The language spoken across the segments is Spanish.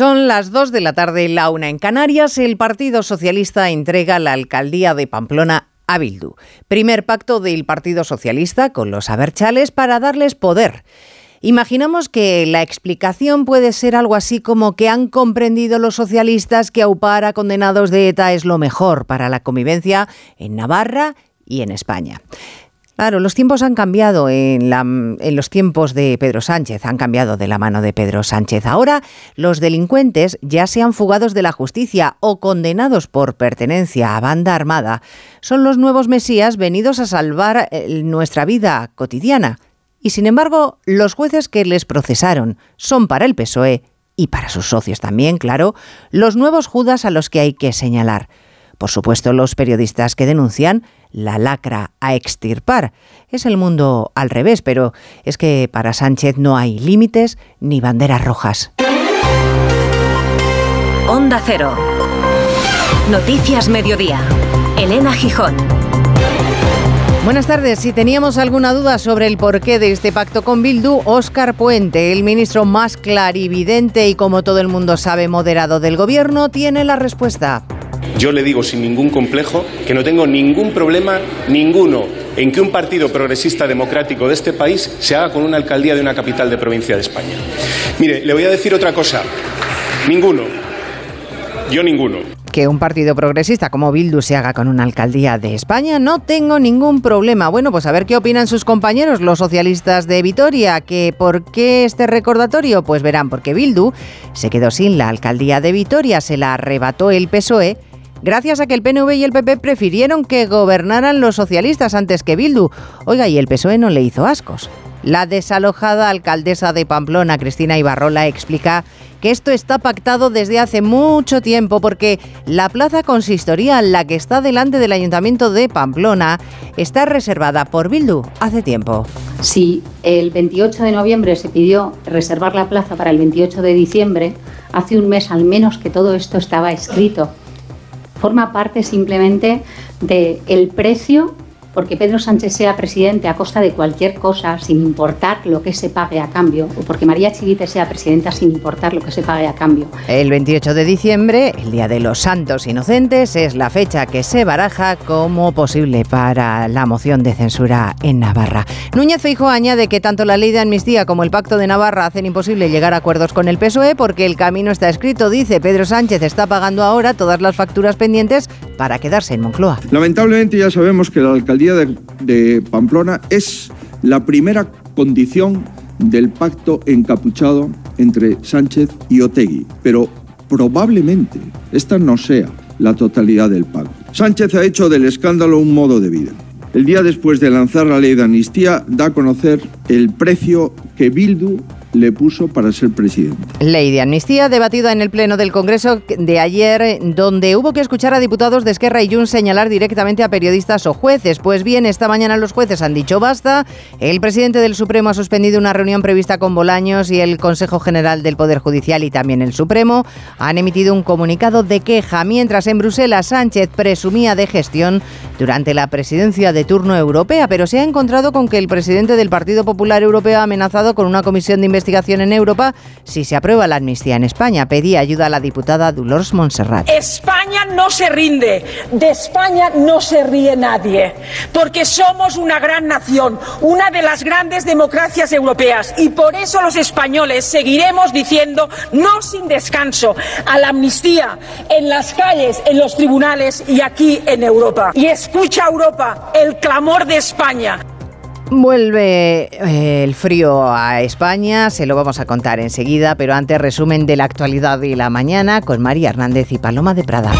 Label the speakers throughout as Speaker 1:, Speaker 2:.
Speaker 1: Son las 2 de la tarde, la una en Canarias. El Partido Socialista entrega la alcaldía de Pamplona a Bildu. Primer pacto del Partido Socialista con los Aberchales para darles poder. Imaginamos que la explicación puede ser algo así como que han comprendido los socialistas que aupar a condenados de ETA es lo mejor para la convivencia en Navarra y en España. Claro, los tiempos han cambiado en, los tiempos de Pedro Sánchez, han cambiado de la mano de Pedro Sánchez. Ahora los delincuentes, ya sean fugados de la justicia o condenados por pertenencia a banda armada, son los nuevos mesías venidos a salvar eh, nuestra vida cotidiana. Y sin embargo, los jueces que les procesaron son para el PSOE y para sus socios también, claro, los nuevos Judas a los que hay que señalar. Por supuesto, los periodistas que denuncian la lacra a extirpar. Es el mundo al revés, pero es que para Sánchez no hay límites ni banderas rojas.
Speaker 2: Onda Cero. Noticias Mediodía. Elena Gijón.
Speaker 1: Buenas tardes. Si teníamos alguna duda sobre el porqué de este pacto con Bildu, Óscar Puente, el ministro más clarividente y como todo el mundo sabe moderado del gobierno, tiene la respuesta.
Speaker 3: Yo le digo sin ningún complejo que no tengo ningún problema, ninguno, en que un partido progresista democrático de este país se haga con una alcaldía de una capital de provincia de España. Mire, le voy a decir otra cosa. Ninguno. Yo ninguno
Speaker 1: que un partido progresista como Bildu se haga con una alcaldía de España, no tengo ningún problema. Bueno, pues a ver qué opinan sus compañeros, los socialistas de Vitoria, que por qué este recordatorio, pues verán, porque Bildu se quedó sin la alcaldía de Vitoria, se la arrebató el PSOE gracias a que el PNV y el PP prefirieron que gobernaran los socialistas antes que Bildu. Oiga, y el PSOE no le hizo ascos. La desalojada alcaldesa de Pamplona, Cristina Ibarrola, explica que esto está pactado desde hace mucho tiempo porque la plaza consistorial, la que está delante del ayuntamiento de Pamplona, está reservada por Bildu hace tiempo.
Speaker 4: Si el 28 de noviembre se pidió reservar la plaza para el 28 de diciembre, hace un mes al menos que todo esto estaba escrito forma parte simplemente del el precio porque Pedro Sánchez sea presidente a costa de cualquier cosa, sin importar lo que se pague a cambio, o porque María Chivite sea presidenta sin importar lo que se pague a cambio.
Speaker 1: El 28 de diciembre, el Día de los Santos Inocentes, es la fecha que se baraja como posible para la moción de censura en Navarra. Núñez Feijóo añade que tanto la ley de amnistía como el pacto de Navarra hacen imposible llegar a acuerdos con el PSOE porque el camino está escrito, dice Pedro Sánchez está pagando ahora todas las facturas pendientes para quedarse en Moncloa.
Speaker 5: Lamentablemente ya sabemos que la alcaldía día de, Pamplona es la primera condición del pacto encapuchado entre Sánchez y Otegui, pero probablemente esta no sea la totalidad del pacto. Sánchez ha hecho del escándalo un modo de vida. El día después de lanzar la ley de amnistía da a conocer el precio que Bildu le puso para ser presidente.
Speaker 1: Ley de amnistía debatida en el Pleno del Congreso de ayer, donde hubo que escuchar a diputados de Esquerra y Junts señalar directamente a periodistas o jueces. Pues bien, esta mañana los jueces han dicho basta. El presidente del Supremo ha suspendido una reunión prevista con Bolaños y el Consejo General del Poder Judicial y también el Supremo han emitido un comunicado de queja, mientras en Bruselas Sánchez presumía de gestión durante la presidencia de turno europea, pero se ha encontrado con que el presidente del Partido Popular Europeo ha amenazado con una comisión de investigación investigación en Europa si se aprueba la amnistía en España. Pedía ayuda a la diputada Dolores Montserrat.
Speaker 6: España no se rinde, de España no se ríe nadie, porque somos una gran nación, una de las grandes democracias europeas y por eso los españoles seguiremos diciendo no sin descanso a la amnistía en las calles, en los tribunales y aquí en Europa. Y escucha Europa el clamor de España.
Speaker 1: Vuelve eh, el frío a España, se lo vamos a contar enseguida, pero antes resumen de la actualidad de la mañana con María Hernández y Paloma de Prada.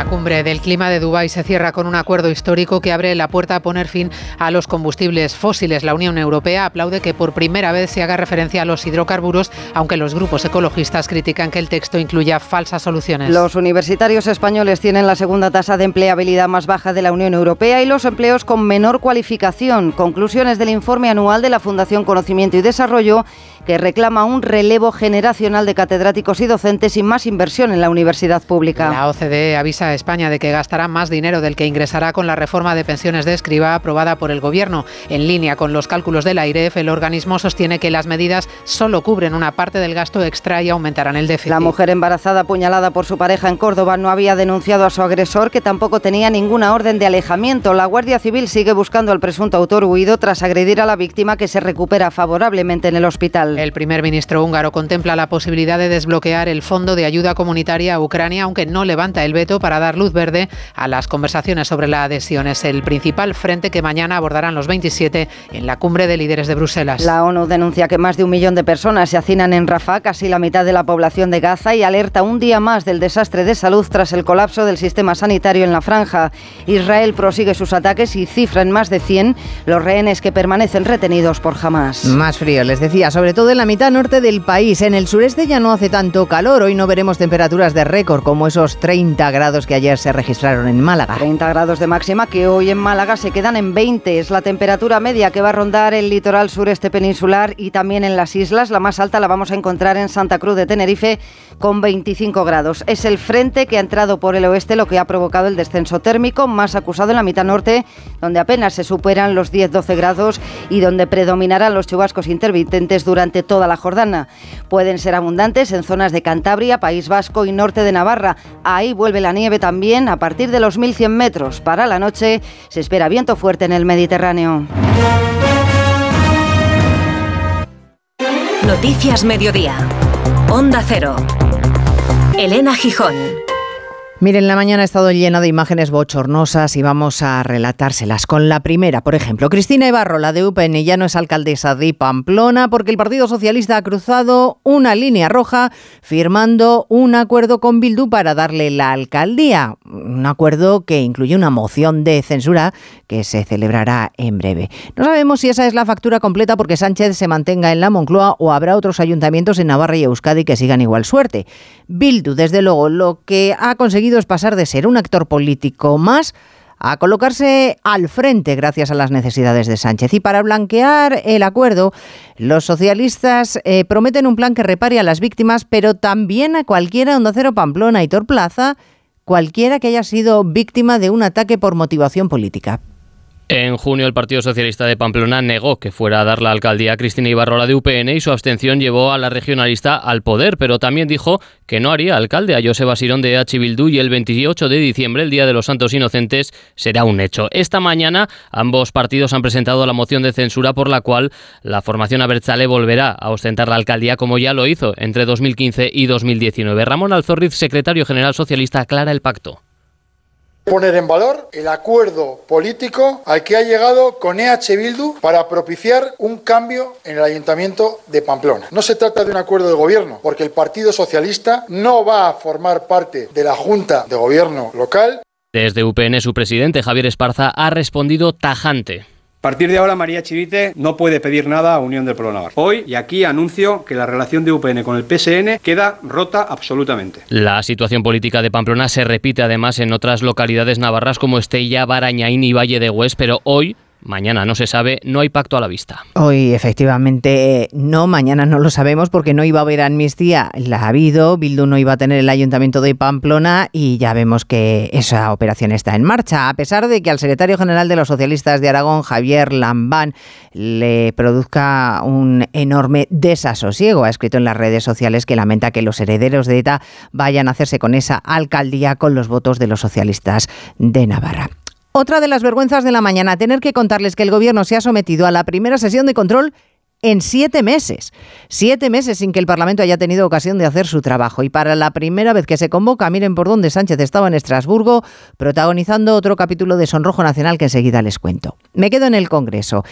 Speaker 7: La cumbre del clima de Dubái se cierra con un acuerdo histórico que abre la puerta a poner fin a los combustibles fósiles. La Unión Europea aplaude que por primera vez se haga referencia a los hidrocarburos, aunque los grupos ecologistas critican que el texto incluya falsas soluciones.
Speaker 8: Los universitarios españoles tienen la segunda tasa de empleabilidad más baja de la Unión Europea y los empleos con menor cualificación. Conclusiones del informe anual de la Fundación Conocimiento y Desarrollo que reclama un relevo generacional de catedráticos y docentes y más inversión en la universidad pública.
Speaker 7: La OCDE avisa a España de que gastará más dinero del que ingresará con la reforma de pensiones de escriba aprobada por el Gobierno. En línea con los cálculos de la IREF, el organismo sostiene que las medidas solo cubren una parte del gasto extra y aumentarán el déficit.
Speaker 8: La mujer embarazada apuñalada por su pareja en Córdoba no había denunciado a su agresor, que tampoco tenía ninguna orden de alejamiento. La Guardia Civil sigue buscando al presunto autor huido tras agredir a la víctima que se recupera favorablemente en el hospital.
Speaker 7: El primer ministro húngaro contempla la posibilidad de desbloquear el Fondo de Ayuda Comunitaria a Ucrania, aunque no levanta el veto para dar luz verde a las conversaciones sobre la adhesión. Es el principal frente que mañana abordarán los 27 en la cumbre de líderes de Bruselas.
Speaker 8: La ONU denuncia que más de un millón de personas se hacinan en Rafah, casi la mitad de la población de Gaza, y alerta un día más del desastre de salud tras el colapso del sistema sanitario en la franja. Israel prosigue sus ataques y cifra en más de 100 los rehenes que permanecen retenidos por Hamas.
Speaker 1: Más frío, les decía, sobre todo en la mitad norte del país. En el sureste ya no hace tanto calor. Hoy no veremos temperaturas de récord como esos 30 grados que ayer se registraron en Málaga.
Speaker 8: 30 grados de máxima que hoy en Málaga se quedan en 20. Es la temperatura media que va a rondar el litoral sureste peninsular y también en las islas. La más alta la vamos a encontrar en Santa Cruz de Tenerife con 25 grados. Es el frente que ha entrado por el oeste lo que ha provocado el descenso térmico más acusado en la mitad norte, donde apenas se superan los 10-12 grados y donde predominarán los chubascos intermitentes durante toda la Jordana. Pueden ser abundantes en zonas de Cantabria, País Vasco y norte de Navarra. Ahí vuelve la nieve también a partir de los 1100 metros. Para la noche se espera viento fuerte en el Mediterráneo.
Speaker 2: Noticias Mediodía. Onda Cero. Elena Gijón.
Speaker 1: Miren, la mañana ha estado llena de imágenes bochornosas y vamos a relatárselas. Con la primera, por ejemplo, Cristina Ibarro, la de UPN, ya no es alcaldesa de Pamplona porque el Partido Socialista ha cruzado una línea roja firmando un acuerdo con Bildu para darle la alcaldía. Un acuerdo que incluye una moción de censura que se celebrará en breve. No sabemos si esa es la factura completa porque Sánchez se mantenga en la Moncloa o habrá otros ayuntamientos en Navarra y Euskadi que sigan igual suerte. Bildu, desde luego, lo que ha conseguido es pasar de ser un actor político más a colocarse al frente gracias a las necesidades de Sánchez. Y para blanquear el acuerdo, los socialistas eh, prometen un plan que repare a las víctimas, pero también a cualquiera, Onda Cero Pamplona y Tor Plaza, cualquiera que haya sido víctima de un ataque por motivación política.
Speaker 9: En junio el Partido Socialista de Pamplona negó que fuera a dar la alcaldía a Cristina Ibarrola de UPN y su abstención llevó a la regionalista al poder, pero también dijo que no haría alcalde a Joseba Sirón de H. Bildu y el 28 de diciembre, el Día de los Santos Inocentes, será un hecho. Esta mañana ambos partidos han presentado la moción de censura por la cual la formación Abertzale volverá a ostentar la alcaldía como ya lo hizo entre 2015 y 2019. Ramón Alzorriz, secretario general socialista, aclara el pacto
Speaker 10: poner en valor el acuerdo político al que ha llegado con EH Bildu para propiciar un cambio en el Ayuntamiento de Pamplona. No se trata de un acuerdo de gobierno, porque el Partido Socialista no va a formar parte de la Junta de Gobierno local.
Speaker 9: Desde UPN, su presidente Javier Esparza ha respondido tajante.
Speaker 11: A partir de ahora, María Chivite no puede pedir nada a Unión del Pueblo Navarro. Hoy y aquí anuncio que la relación de UPN con el PSN queda rota absolutamente.
Speaker 9: La situación política de Pamplona se repite además en otras localidades navarras como Estella, Barañaín y Valle de Hues, pero hoy Mañana no se sabe, no hay pacto a la vista.
Speaker 1: Hoy efectivamente no, mañana no lo sabemos porque no iba a haber amnistía, la ha habido, Bildu no iba a tener el ayuntamiento de Pamplona y ya vemos que esa operación está en marcha, a pesar de que al secretario general de los socialistas de Aragón, Javier Lambán, le produzca un enorme desasosiego. Ha escrito en las redes sociales que lamenta que los herederos de ETA vayan a hacerse con esa alcaldía con los votos de los socialistas de Navarra. Otra de las vergüenzas de la mañana, tener que contarles que el Gobierno se ha sometido a la primera sesión de control en siete meses. Siete meses sin que el Parlamento haya tenido ocasión de hacer su trabajo. Y para la primera vez que se convoca, miren por dónde Sánchez estaba en Estrasburgo, protagonizando otro capítulo de Sonrojo Nacional que enseguida les cuento. Me quedo en el Congreso.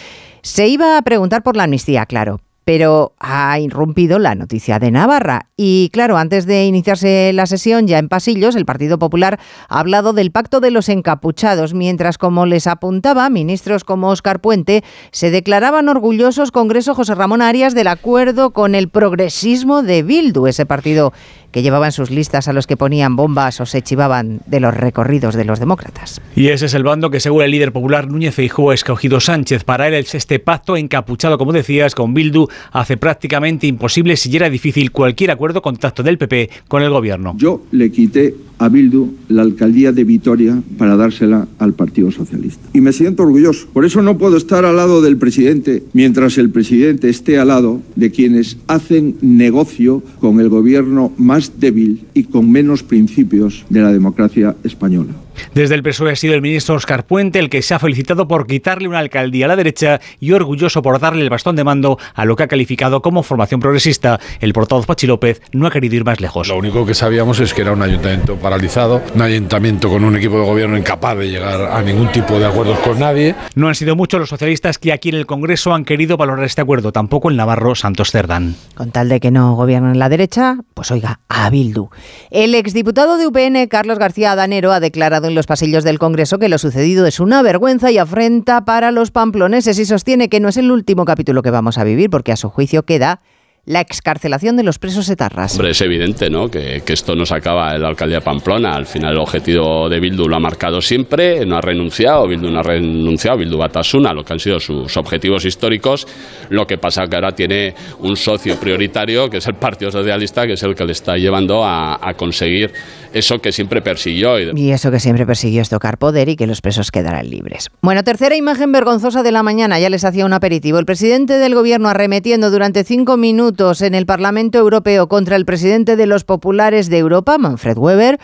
Speaker 1: Se iba a preguntar por la amnistía, claro, pero ha irrumpido la noticia de Navarra. Y claro, antes de iniciarse la sesión, ya en pasillos, el Partido Popular ha hablado del pacto de los encapuchados, mientras, como les apuntaba, ministros como Óscar Puente se declaraban orgullosos, Congreso José Ramón Arias, del acuerdo con el progresismo de Bildu, ese partido que llevaban sus listas a los que ponían bombas o se chivaban de los recorridos de los demócratas.
Speaker 12: Y ese es el bando que, según el líder popular Núñez Feijóo, ha escogido Sánchez. Para él es este pacto encapuchado, como decías, con Bildu hace prácticamente imposible si era difícil cualquier acuerdo contacto del PP con el gobierno.
Speaker 5: Yo le quité a Bildu la alcaldía de Vitoria para dársela al Partido Socialista. Y me siento orgulloso. Por eso no puedo estar al lado del presidente mientras el presidente esté al lado de quienes hacen negocio con el gobierno más débil y con menos principios de la democracia española.
Speaker 12: Desde el PSOE ha sido el ministro Oscar Puente el que se ha felicitado por quitarle una alcaldía a la derecha y orgulloso por darle el bastón de mando a lo que ha calificado como formación progresista. El portavoz Pachi López no ha querido ir más lejos.
Speaker 13: Lo único que sabíamos es que era un ayuntamiento paralizado, un ayuntamiento con un equipo de gobierno incapaz de llegar a ningún tipo de acuerdos con nadie.
Speaker 12: No han sido muchos los socialistas que aquí en el Congreso han querido valorar este acuerdo, tampoco el navarro Santos Cerdán.
Speaker 1: Con tal de que no gobiernen la derecha, pues oiga, a Bildu. El exdiputado de UPN, Carlos García Adanero, ha declarado en los pasillos del Congreso que lo sucedido es una vergüenza y afrenta para los pamploneses y sostiene que no es el último capítulo que vamos a vivir porque a su juicio queda la excarcelación de los presos etarras.
Speaker 14: Hombre, es evidente ¿no? que, que esto no se acaba en la alcaldía de Pamplona. Al final el objetivo de Bildu lo ha marcado siempre, no ha renunciado, Bildu no ha renunciado, Bildu Batasuna, lo que han sido sus objetivos históricos. Lo que pasa que ahora tiene un socio prioritario, que es el Partido Socialista, que es el que le está llevando a, a conseguir eso que siempre persiguió.
Speaker 1: Y eso que siempre persiguió es tocar poder y que los presos quedaran libres. Bueno, tercera imagen vergonzosa de la mañana, ya les hacía un aperitivo. El presidente del gobierno arremetiendo durante cinco minutos en el Parlamento Europeo contra el presidente de los populares de Europa, Manfred Weber,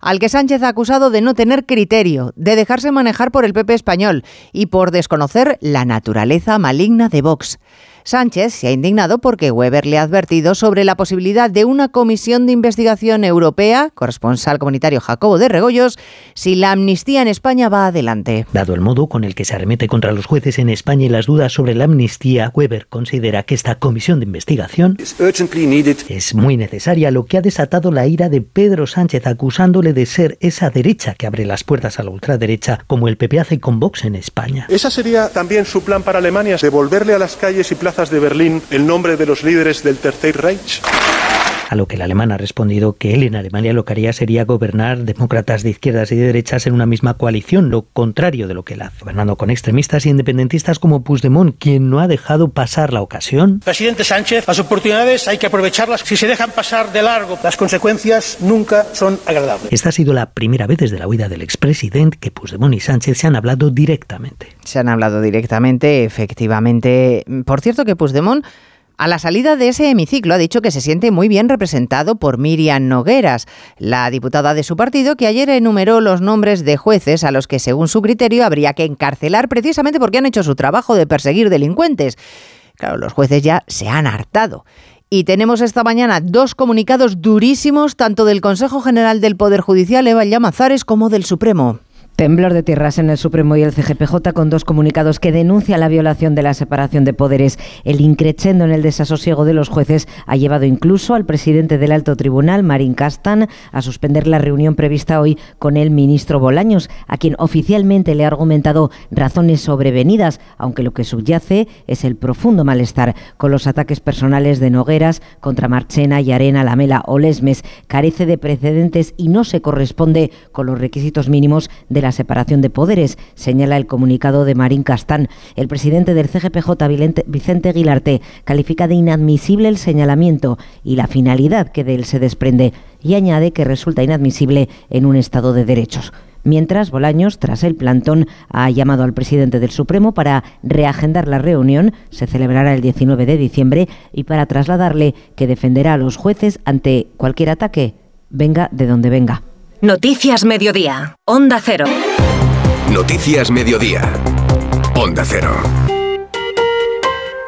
Speaker 1: al que Sánchez ha acusado de no tener criterio, de dejarse manejar por el PP español y por desconocer la naturaleza maligna de Vox. Sánchez se ha indignado porque Weber le ha advertido sobre la posibilidad de una comisión de investigación europea, corresponsal comunitario Jacobo de Regoyos, si la amnistía en España va adelante.
Speaker 15: Dado el modo con el que se arremete contra los jueces en España y las dudas sobre la amnistía, Weber considera que esta comisión de investigación es muy necesaria, lo que ha desatado la ira de Pedro Sánchez acusándole de ser esa derecha que abre las puertas a la ultraderecha, como el PP hace con Vox en España.
Speaker 16: ¿Esa sería también su plan para Alemania, devolverle a las calles y de Berlín el nombre de los líderes del Tercer Reich?
Speaker 15: A lo que el alemán ha respondido que él en Alemania lo que haría sería gobernar demócratas de izquierdas y de derechas en una misma coalición, lo contrario de lo que él hace, gobernando con extremistas y independentistas como Puigdemont, quien no ha dejado pasar la ocasión.
Speaker 16: Presidente Sánchez, las oportunidades hay que aprovecharlas. Si se dejan pasar de largo, las consecuencias nunca son agradables.
Speaker 15: Esta ha sido la primera vez desde la huida del expresidente que Puigdemont y Sánchez se han hablado directamente.
Speaker 1: Se han hablado directamente, efectivamente. Por cierto que Puigdemont a la salida de ese hemiciclo ha dicho que se siente muy bien representado por Miriam Nogueras, la diputada de su partido, que ayer enumeró los nombres de jueces a los que, según su criterio, habría que encarcelar precisamente porque han hecho su trabajo de perseguir delincuentes. Claro, los jueces ya se han hartado. Y tenemos esta mañana dos comunicados durísimos, tanto del Consejo General del Poder Judicial, Eva Llamazares, como del Supremo.
Speaker 17: Temblor de tierras en el Supremo y el CGPJ con dos comunicados que denuncian la violación de la separación de poderes. El increchendo en el desasosiego de los jueces ha llevado incluso al presidente del alto tribunal, Marín Castan, a suspender la reunión prevista hoy con el ministro Bolaños, a quien oficialmente le ha argumentado razones sobrevenidas, aunque lo que subyace es el profundo malestar con los ataques personales de Nogueras contra Marchena y Arena, Lamela o Lesmes. Carece de precedentes y no se corresponde con los requisitos mínimos de la separación de poderes, señala el comunicado de Marín Castán. El presidente del CGPJ, Vicente Guilarte, califica de inadmisible el señalamiento y la finalidad que de él se desprende y añade que resulta inadmisible en un Estado de derechos. Mientras, Bolaños, tras el plantón, ha llamado al presidente del Supremo para reagendar la reunión, se celebrará el 19 de diciembre, y para trasladarle que defenderá a los jueces ante cualquier ataque, venga de donde venga.
Speaker 2: Noticias Mediodía, Onda Cero.
Speaker 18: Noticias Mediodía, Onda Cero.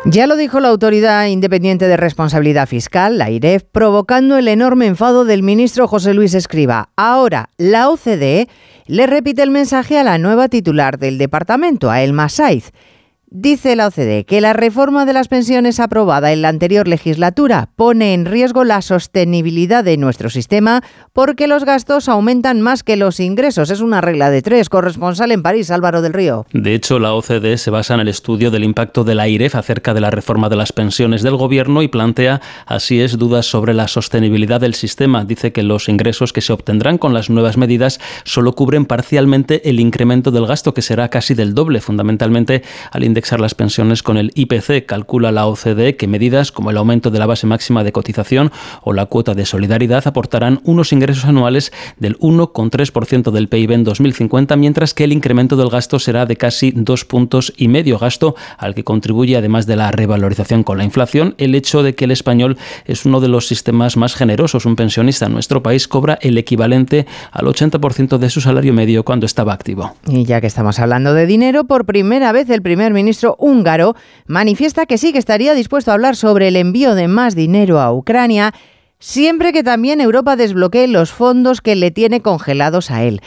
Speaker 1: Ya lo dijo la Autoridad Independiente de Responsabilidad Fiscal, la IREF, provocando el enorme enfado del ministro José Luis Escriba. Ahora, la OCDE le repite el mensaje a la nueva titular del departamento, a Elma Saiz. Dice la OCDE que la reforma de las pensiones aprobada en la anterior legislatura pone en riesgo la sostenibilidad de nuestro sistema porque los gastos aumentan más que los ingresos. Es una regla de tres. Corresponsal en París, Álvaro del Río.
Speaker 19: De hecho, la OCDE se basa en el estudio del impacto de la IREF acerca de la reforma de las pensiones del gobierno y plantea, así es, dudas sobre la sostenibilidad del sistema. Dice que los ingresos que se obtendrán con las nuevas medidas solo cubren parcialmente el incremento del gasto, que será casi del doble, fundamentalmente al indexar indexar las pensiones con el IPC. Calcula la OCDE que medidas como el aumento de la base máxima de cotización o la cuota de solidaridad aportarán unos ingresos anuales del 1,3% del PIB en 2050, mientras que el incremento del gasto será de casi dos puntos y medio gasto, al que contribuye además de la revalorización con la inflación, el hecho de que el español es uno de los sistemas más generosos. Un pensionista en nuestro país cobra el equivalente al 80% de su salario medio cuando estaba activo.
Speaker 1: Y ya que estamos hablando de dinero, por primera vez el primer ministro húngaro manifiesta que sí que estaría dispuesto a hablar sobre el envío de más dinero a Ucrania, siempre que también Europa desbloquee los fondos que le tiene congelados a él.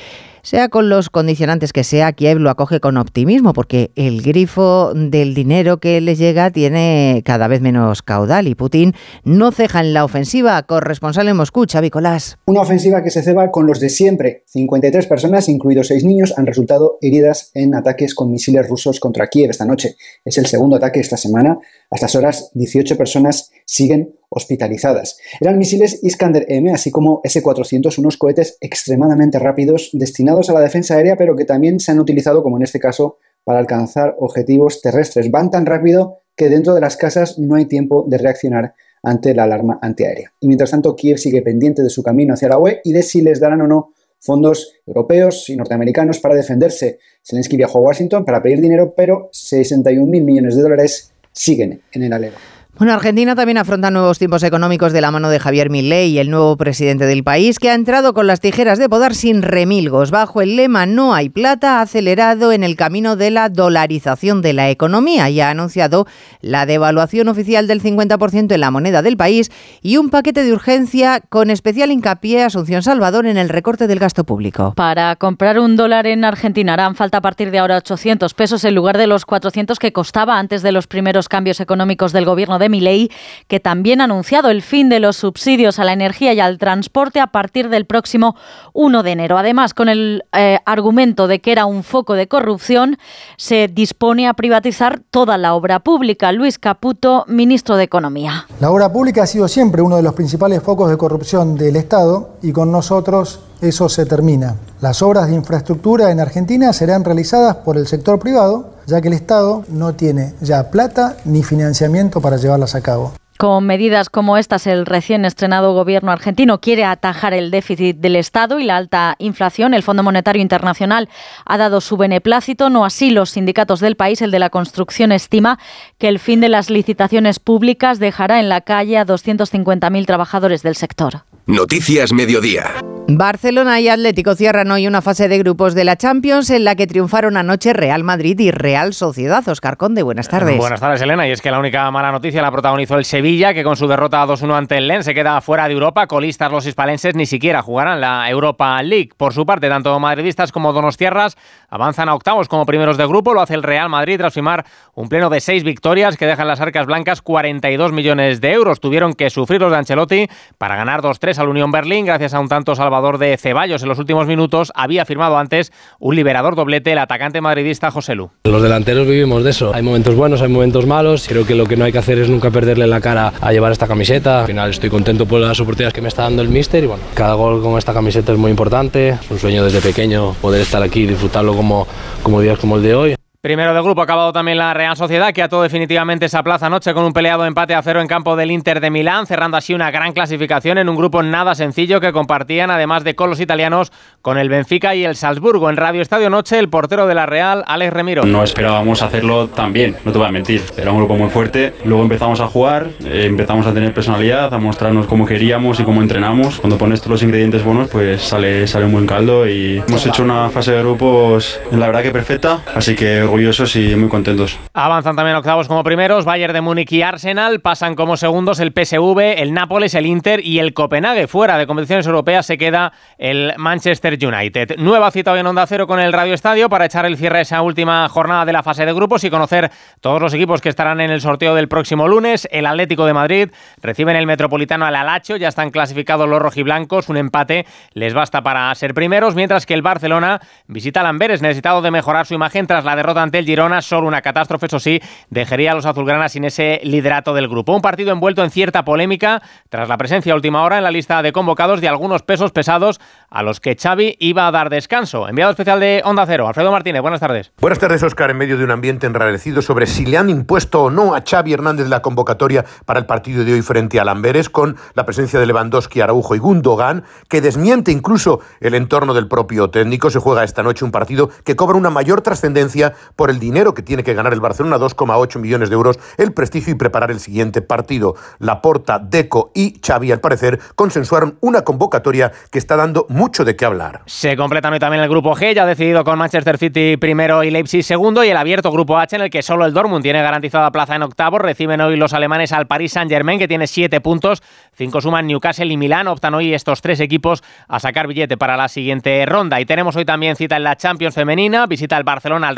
Speaker 1: Sea con los condicionantes que sea, Kiev lo acoge con optimismo porque el grifo del dinero que les llega tiene cada vez menos caudal y Putin no ceja en la ofensiva. Corresponsal en Moscú, Xavi Colás.
Speaker 20: Una ofensiva que se ceba con los de siempre. 53 personas, incluidos 6 niños, han resultado heridas en ataques con misiles rusos contra Kiev esta noche. Es el segundo ataque esta semana. A estas horas, 18 personas siguen hospitalizadas. Eran misiles Iskander-M, así como S-400, unos cohetes extremadamente rápidos destinados a la defensa aérea, pero que también se han utilizado, como en este caso, para alcanzar objetivos terrestres. Van tan rápido que dentro de las casas no hay tiempo de reaccionar ante la alarma antiaérea. Y mientras tanto, Kiev sigue pendiente de su camino hacia la UE y de si les darán o no fondos europeos y norteamericanos para defenderse. Zelensky viajó a Washington para pedir dinero, pero 61 mil millones de dólares siguen en el alero.
Speaker 1: Bueno, Argentina también afronta nuevos tiempos económicos de la mano de Javier Milei, el nuevo presidente del país, que ha entrado con las tijeras de podar sin remilgos. Bajo el lema No hay plata, ha acelerado en el camino de la dolarización de la economía y ha anunciado la devaluación oficial del 50% en la moneda del país y un paquete de urgencia con especial hincapié a Asunción Salvador en el recorte del gasto público.
Speaker 21: Para comprar un dólar en Argentina harán falta a partir de ahora 800 pesos en lugar de los 400 que costaba antes de los primeros cambios económicos del gobierno de de Milei, que también ha anunciado el fin de los subsidios a la energía y al transporte a partir del próximo 1 de enero. Además, con el eh, argumento de que era un foco de corrupción, se dispone a privatizar toda la obra pública. Luis Caputo, ministro de Economía.
Speaker 22: La obra pública ha sido siempre uno de los principales focos de corrupción del Estado y con nosotros eso se termina. Las obras de infraestructura en Argentina serán realizadas por el sector privado, ya que el Estado no tiene ya plata ni financiamiento para llevarlas a cabo.
Speaker 21: Con medidas como estas, el recién estrenado gobierno argentino quiere atajar el déficit del Estado y la alta inflación. El Fondo Monetario Internacional ha dado su beneplácito, no así los sindicatos del país. El de la construcción estima que el fin de las licitaciones públicas dejará en la calle a 250.000 trabajadores del sector.
Speaker 18: Noticias Mediodía.
Speaker 1: Barcelona y Atlético cierran hoy una fase de grupos de la Champions en la que triunfaron anoche Real Madrid y Real Sociedad. Oscar Conde, buenas tardes.
Speaker 23: Buenas tardes, Elena. Y es que la única mala noticia la protagonizó el Sevilla, que con su derrota 2-1 ante el Lens se queda fuera de Europa. Colistas los hispalenses ni siquiera jugarán la Europa League. Por su parte, tanto madridistas como donostiarras avanzan a octavos como primeros de grupo. Lo hace el Real Madrid tras firmar un pleno de seis victorias que dejan las arcas blancas 42 millones de euros. Tuvieron que sufrir los de Ancelotti para ganar 2-3 al Unión Berlín gracias a un tanto salvador de Ceballos en los últimos minutos, había firmado antes un liberador doblete el atacante madridista José Lu.
Speaker 24: Los delanteros vivimos de eso. Hay momentos buenos, hay momentos malos. Creo que lo que no hay que hacer es nunca perderle la cara a llevar esta camiseta. Al final estoy contento por las oportunidades que me está dando el míster y bueno, cada gol con esta camiseta es muy importante. Es un sueño desde pequeño poder estar aquí y disfrutarlo como, como días como el de hoy.
Speaker 23: Primero de grupo ha acabado también la Real Sociedad, que ató definitivamente esa plaza anoche con un peleado empate a cero en campo del Inter de Milán, cerrando así una gran clasificación en un grupo nada sencillo que compartían, además de con los italianos, con el Benfica y el Salzburgo. En Radio Estadio Noche, el portero de la Real, Alex Remiro.
Speaker 25: No esperábamos hacerlo tan bien, no te voy a mentir. Era un grupo muy fuerte. Luego empezamos a jugar, eh, empezamos a tener personalidad, a mostrarnos cómo queríamos y cómo entrenamos. Cuando pones todos los ingredientes buenos, pues sale, sale un buen caldo y hemos hecho una fase de grupos, la verdad que perfecta. Así que orgullosos y muy contentos.
Speaker 23: Avanzan también octavos como primeros, Bayern de Múnich y Arsenal. Pasan como segundos el PSV, el Nápoles, el Inter y el Copenhague. Fuera de competiciones europeas se queda el Manchester United. Nueva cita hoy en Onda Cero con el Radio Estadio para echar el cierre a esa última jornada de la fase de grupos y conocer todos los equipos que estarán en el sorteo del próximo lunes. El Atlético de Madrid recibe en el Metropolitano al Alacho, ya están clasificados los rojiblancos, un empate les basta para ser primeros, mientras que el Barcelona visita al Amberes, necesitado de mejorar su imagen tras la derrota ante el Girona. Solo una catástrofe, eso sí, dejaría a los azulgranas sin ese liderato del grupo. Un partido envuelto en cierta polémica tras la presencia a última hora en la lista de convocados de algunos pesos pesados a los que Xavi iba a dar descanso. Enviado especial de Onda Cero, Alfredo Martínez, buenas tardes.
Speaker 26: Buenas tardes, Oscar. En medio de un ambiente enrarecido sobre si le han impuesto o no a Xavi Hernández la convocatoria para el partido de hoy frente a Lamberes, con la presencia de Lewandowski, Araujo y Gundogan, que desmiente incluso el entorno del propio técnico. Se juega esta noche un partido que cobra una mayor trascendencia por el dinero que tiene que ganar el Barcelona, 2,8 millones de euros, el prestigio y preparar el siguiente partido. Laporta, Deco y Xavi, al parecer, consensuaron una convocatoria que está dando mucho de qué hablar.
Speaker 23: Se completan también el grupo G, ya decidido con Manchester City primero y Leipzig segundo, y el abierto grupo H, en el que solo el Dortmund tiene garantizada plaza en octavo. Reciben hoy los alemanes al Paris Saint-Germain, que tiene siete puntos. Cinco suman Newcastle y Milán. Optan hoy estos tres equipos a sacar billete para la siguiente ronda. Y tenemos hoy también cita en la Champions femenina. Visita el Barcelona al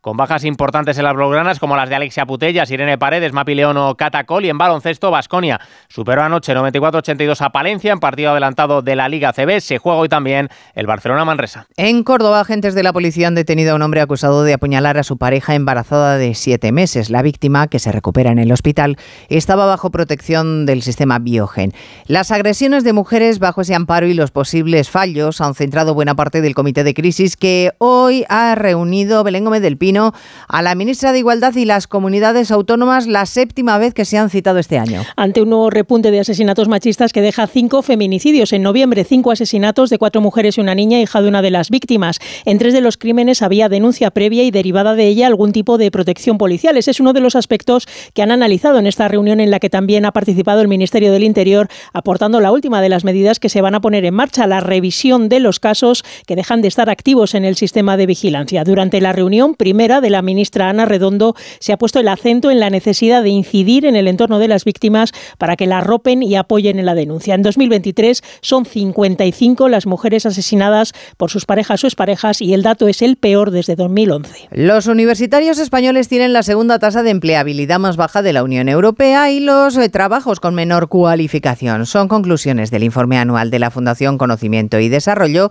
Speaker 23: Con bajas importantes en las blaugranas, como las de Alexia Putellas, Irene Paredes, Mapi León o Catacol. Y en baloncesto, Basconia superó anoche 94-82 a Palencia en partido adelantado de la Liga CB. Se juega hoy también el Barcelona-Manresa.
Speaker 1: En Córdoba, agentes de la policía han detenido a un hombre acusado de apuñalar a su pareja embarazada de siete meses. La víctima, que se recupera en el hospital, estaba bajo protección del sistema Biogen. Las agresiones de mujeres bajo ese amparo y los posibles fallos han centrado buena parte del comité de crisis que hoy ha reunido Belén Gómez del Pino a la ministra de Igualdad y las comunidades autónomas la séptima vez que se han citado este año.
Speaker 27: Ante un nuevo repunte de asesinatos machistas que deja cinco feminicidios. En noviembre, cinco asesinatos de cuatro mujeres y una niña, hija de una de las víctimas. En tres de los crímenes había denuncia previa y derivada de ella algún tipo de protección policial. Ese es uno de los aspectos que han analizado en esta reunión en la que también ha participado el Ministerio del Interior, aportando la última de las medidas que se van a poner en marcha, la revisión de los casos que dejan de estar activos en el sistema de vigilancia. Durante la reunión primera de la ministra Ana Redondo se ha puesto el acento en la necesidad de incidir en el entorno de las víctimas para que la arropen y apoyen en la denuncia. En 2023 son 55 las mujeres asesinadas por sus parejas o exparejas y el dato es el peor desde 2011.
Speaker 1: Los universitarios españoles tienen la segunda tasa de empleabilidad más baja de la Unión Europea y los eh, trabajos con menor cualificación. Son conclusiones del informe anual de la Fundación Conocimiento y Desarrollo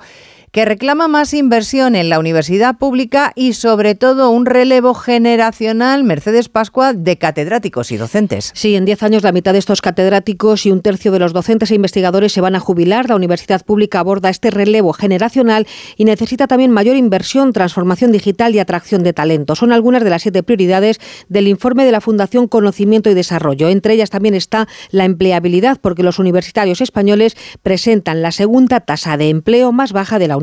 Speaker 1: que reclama más inversión en la universidad pública y sobre todo un relevo generacional, Mercedes Pascua, de catedráticos y docentes.
Speaker 28: Sí, en 10 años la mitad de estos catedráticos y un tercio de los docentes e investigadores se van a jubilar. La universidad pública aborda este relevo generacional y necesita también mayor inversión, transformación digital y atracción de talento. Son algunas de las siete prioridades del informe de la Fundación Conocimiento y Desarrollo. Entre ellas también está la empleabilidad, porque los universitarios españoles presentan la segunda tasa de empleo más baja de la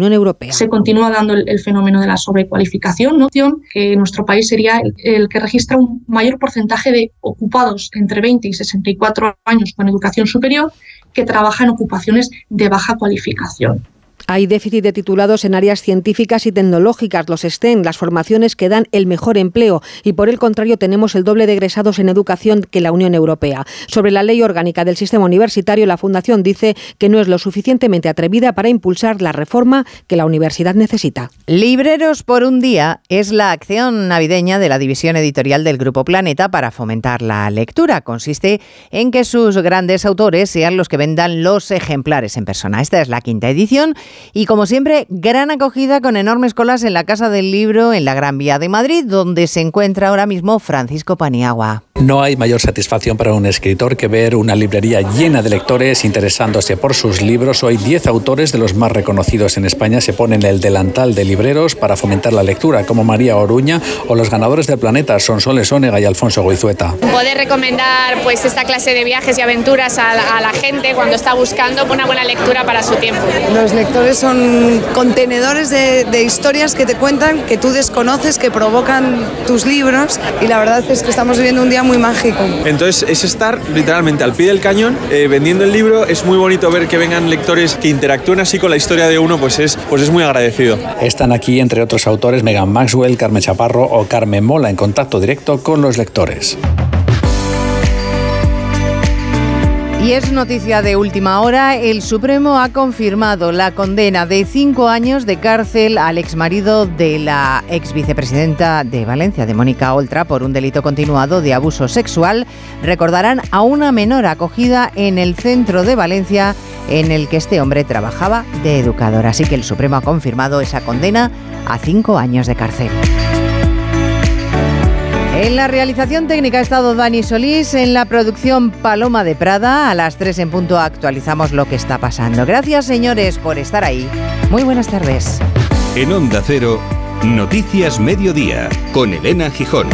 Speaker 29: Se continúa dando el, fenómeno de la sobrecualificación, noción que nuestro país sería el, el, que registra un mayor porcentaje de ocupados entre 20 y 64 años con educación superior que trabajan en ocupaciones de baja cualificación.
Speaker 28: Hay déficit de titulados en áreas científicas y tecnológicas, los STEM, las formaciones que dan el mejor empleo, y por el contrario tenemos el doble de egresados en educación que la Unión Europea. Sobre la ley orgánica del sistema universitario, la Fundación dice que no es lo suficientemente atrevida para impulsar la reforma que la universidad necesita.
Speaker 1: Libreros por un día es la acción navideña de la división editorial del Grupo Planeta para fomentar la lectura. Consiste en que sus grandes autores sean los que vendan los ejemplares en persona. Esta es la quinta edición y como siempre, gran acogida con enormes colas en la Casa del Libro en la Gran Vía de Madrid, donde se encuentra ahora mismo Francisco Paniagua.
Speaker 30: No hay mayor satisfacción para un escritor que ver una librería llena de lectores interesándose por sus libros. Hoy 10 autores de los más reconocidos en España se ponen el delantal de libreros para fomentar la lectura, como María Oruña o los ganadores del Planeta, Sonsoles Ónega y Alfonso Goizueta.
Speaker 31: Poder recomendar pues esta clase de viajes y aventuras a la, a la gente cuando está buscando una buena lectura para su tiempo.
Speaker 32: Los lectores son contenedores de, de historias que te cuentan, que tú desconoces, que provocan tus libros y la verdad es que estamos viviendo un día muy mágico.
Speaker 33: Entonces es estar literalmente al pie del cañón eh, vendiendo el libro. Es muy bonito ver que vengan lectores que interactúen así con la historia de uno, pues es, pues es muy agradecido.
Speaker 30: Están aquí, entre otros autores, Megan Maxwell, Carmen Chaparro o Carmen Mola en contacto directo con los lectores.
Speaker 1: Y es noticia de última hora, el Supremo ha confirmado la condena de cinco años de cárcel al exmarido de la ex vicepresidenta de Valencia, de Mónica Oltra, por un delito continuado de abuso sexual. Recordarán a una menor acogida en el centro de Valencia en el que este hombre trabajaba de educador. Así que el Supremo ha confirmado esa condena a cinco años de cárcel. En la realización técnica ha estado Dani Solís, en la producción Paloma de Prada. A las 3 en punto actualizamos lo que está pasando. Gracias, señores, por estar ahí. Muy buenas tardes.
Speaker 18: En Onda Cero, Noticias Mediodía, con Elena Gijón.